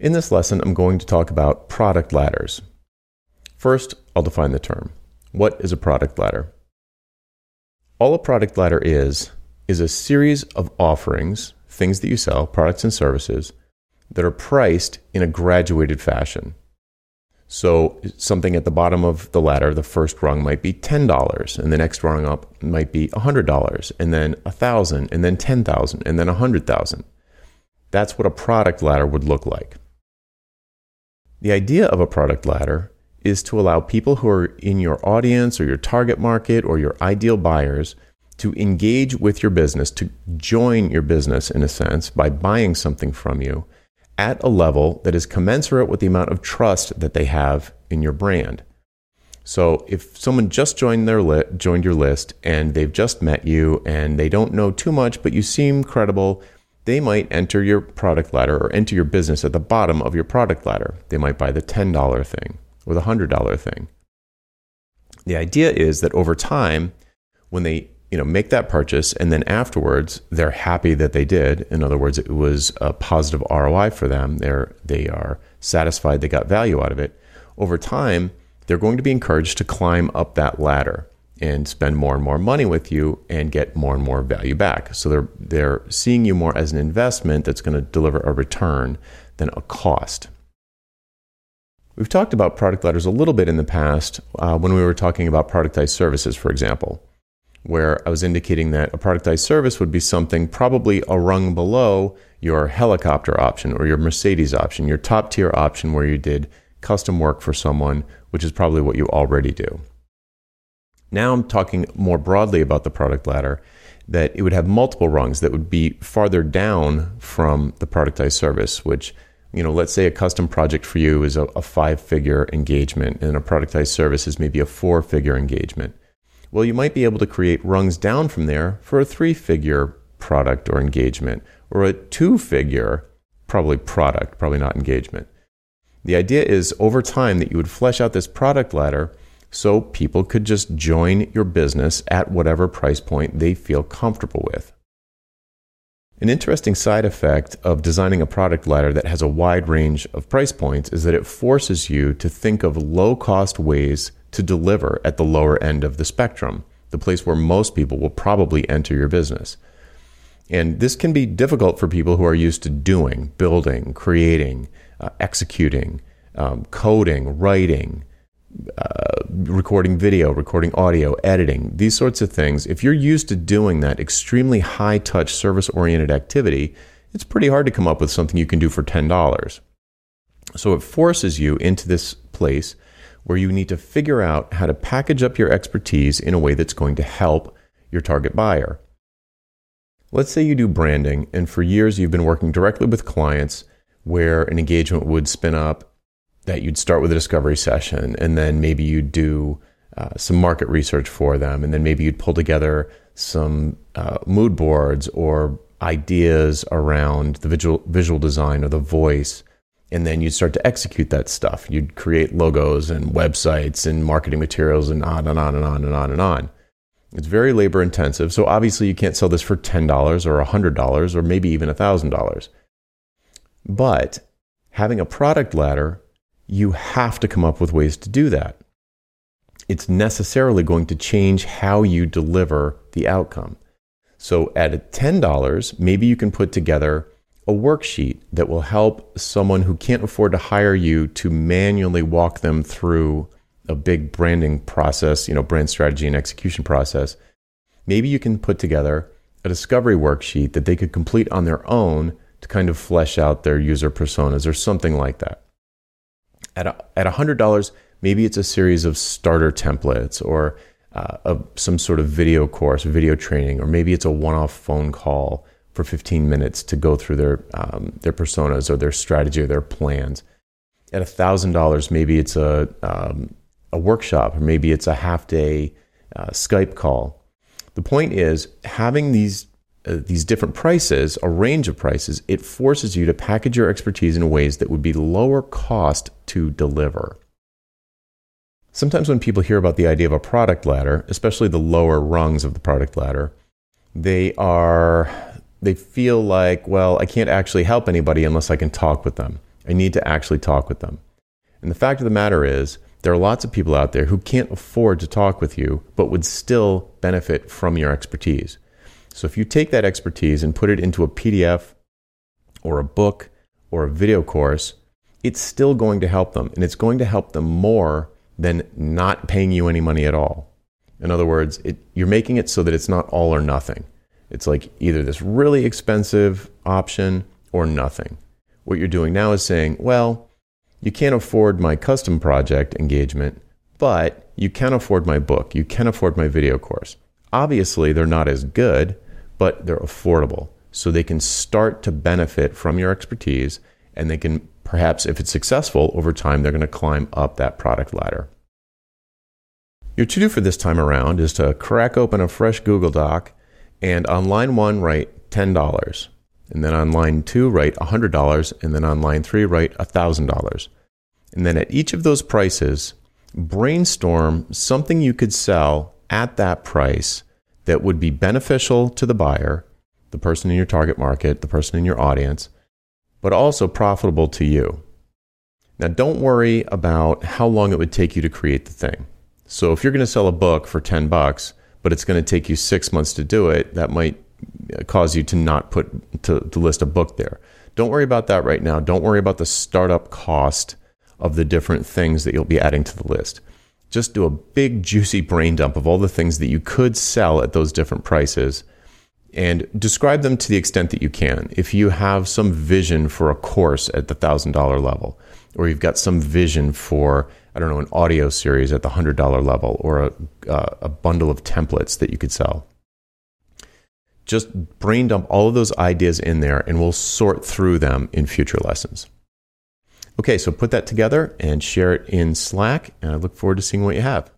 In this lesson, I'm going to talk about product ladders. First, I'll define the term. What is a product ladder? All a product ladder is, is a series of offerings, things that you sell, products and services, that are priced in a graduated fashion. So, something at the bottom of the ladder, the first rung might be $10, and the next rung up might be $100, and then 1,000, and then 10,000, and then 100,000. That's what a product ladder would look like. The idea of a product ladder is to allow people who are in your audience or your target market or your ideal buyers to engage with your business, to join your business in a sense by buying something from you at a level that is commensurate with the amount of trust that they have in your brand. So if someone just joined their li- joined your list and they've just met you and they don't know too much but you seem credible they might enter your product ladder or enter your business at the bottom of your product ladder. They might buy the $10 thing or the $100 thing. The idea is that over time, when they you know make that purchase and then afterwards they're happy that they did in other words it was a positive ROI for them they're they are satisfied they got value out of it over time they're going to be encouraged to climb up that ladder and spend more and more money with you and get more and more value back. So they're they're seeing you more as an investment that's going to deliver a return than a cost. We've talked about product ladders a little bit in the past uh, when we were talking about productized services, for example, where I was indicating that a productized service would be something probably a rung below your helicopter option or your Mercedes option, your top tier option where you did custom work for someone, which is probably what you already do. Now I'm talking more broadly about the product ladder, that it would have multiple rungs that would be farther down from the productized service, which, you know, let's say a custom project for you is a, a five figure engagement and a productized service is maybe a four figure engagement. Well, you might be able to create rungs down from there for a three figure product or engagement or a two figure, probably product, probably not engagement. The idea is over time that you would flesh out this product ladder so people could just join your business at whatever price point they feel comfortable with. An interesting side effect of designing a product ladder that has a wide range of price points is that it forces you to think of low cost ways to deliver at the lower end of the spectrum, the place where most people will probably enter your business. And this can be difficult for people who are used to doing, building, creating, uh, executing, um, coding, writing, uh, recording video, recording audio, editing, these sorts of things, if you're used to doing that extremely high touch service oriented activity, it's pretty hard to come up with something you can do for $10. So it forces you into this place where you need to figure out how to package up your expertise in a way that's going to help your target buyer. Let's say you do branding, and for years you've been working directly with clients where an engagement would spin up that you'd start with a discovery session and then maybe you'd do uh, some market research for them and then maybe you'd pull together some uh, mood boards or ideas around the visual visual design or the voice and then you'd start to execute that stuff. You'd create logos and websites and marketing materials and on and on and on and on and on. It's very labor intensive so obviously you can't sell this for $10 or $100 or maybe even $1000 but having a product ladder you have to come up with ways to do that. It's necessarily going to change how you deliver the outcome. So at $10, maybe you can put together a worksheet that will help someone who can't afford to hire you to manually walk them through a big branding process, you know, brand strategy and execution process. Maybe you can put together a discovery worksheet that they could complete on their own to kind of flesh out their user personas or something like that. At a, at $100, maybe it's a series of starter templates or uh, a, some sort of video course, video training, or maybe it's a one off phone call for 15 minutes to go through their, um, their personas or their strategy or their plans. At $1,000, maybe it's a, um, a workshop or maybe it's a half day uh, Skype call. The point is having these uh, these different prices, a range of prices, it forces you to package your expertise in ways that would be lower cost to deliver. Sometimes when people hear about the idea of a product ladder, especially the lower rungs of the product ladder, they are they feel like, well, I can't actually help anybody unless I can talk with them. I need to actually talk with them. And the fact of the matter is, there are lots of people out there who can't afford to talk with you, but would still benefit from your expertise. So if you take that expertise and put it into a PDF or a book or a video course, it's still going to help them. And it's going to help them more than not paying you any money at all. In other words, it, you're making it so that it's not all or nothing. It's like either this really expensive option or nothing. What you're doing now is saying, well, you can't afford my custom project engagement, but you can afford my book. You can afford my video course. Obviously, they're not as good, but they're affordable. So they can start to benefit from your expertise and they can perhaps, if it's successful over time, they're going to climb up that product ladder. Your to do for this time around is to crack open a fresh Google Doc and on line one, write $10. And then on line two, write $100. And then on line three, write $1,000. And then at each of those prices, brainstorm something you could sell at that price that would be beneficial to the buyer, the person in your target market, the person in your audience, but also profitable to you. Now, don't worry about how long it would take you to create the thing. So, if you're going to sell a book for 10 bucks, but it's going to take you six months to do it, that might uh, cause you to not put to, to list a book there. Don't worry about that right now. Don't worry about the startup cost of the different things that you'll be adding to the list. Just do a big, juicy brain dump of all the things that you could sell at those different prices and describe them to the extent that you can. If you have some vision for a course at the $1,000 level, or you've got some vision for, I don't know, an audio series at the $100 level, or a, uh, a bundle of templates that you could sell, just brain dump all of those ideas in there and we'll sort through them in future lessons. Okay, so put that together and share it in Slack, and I look forward to seeing what you have.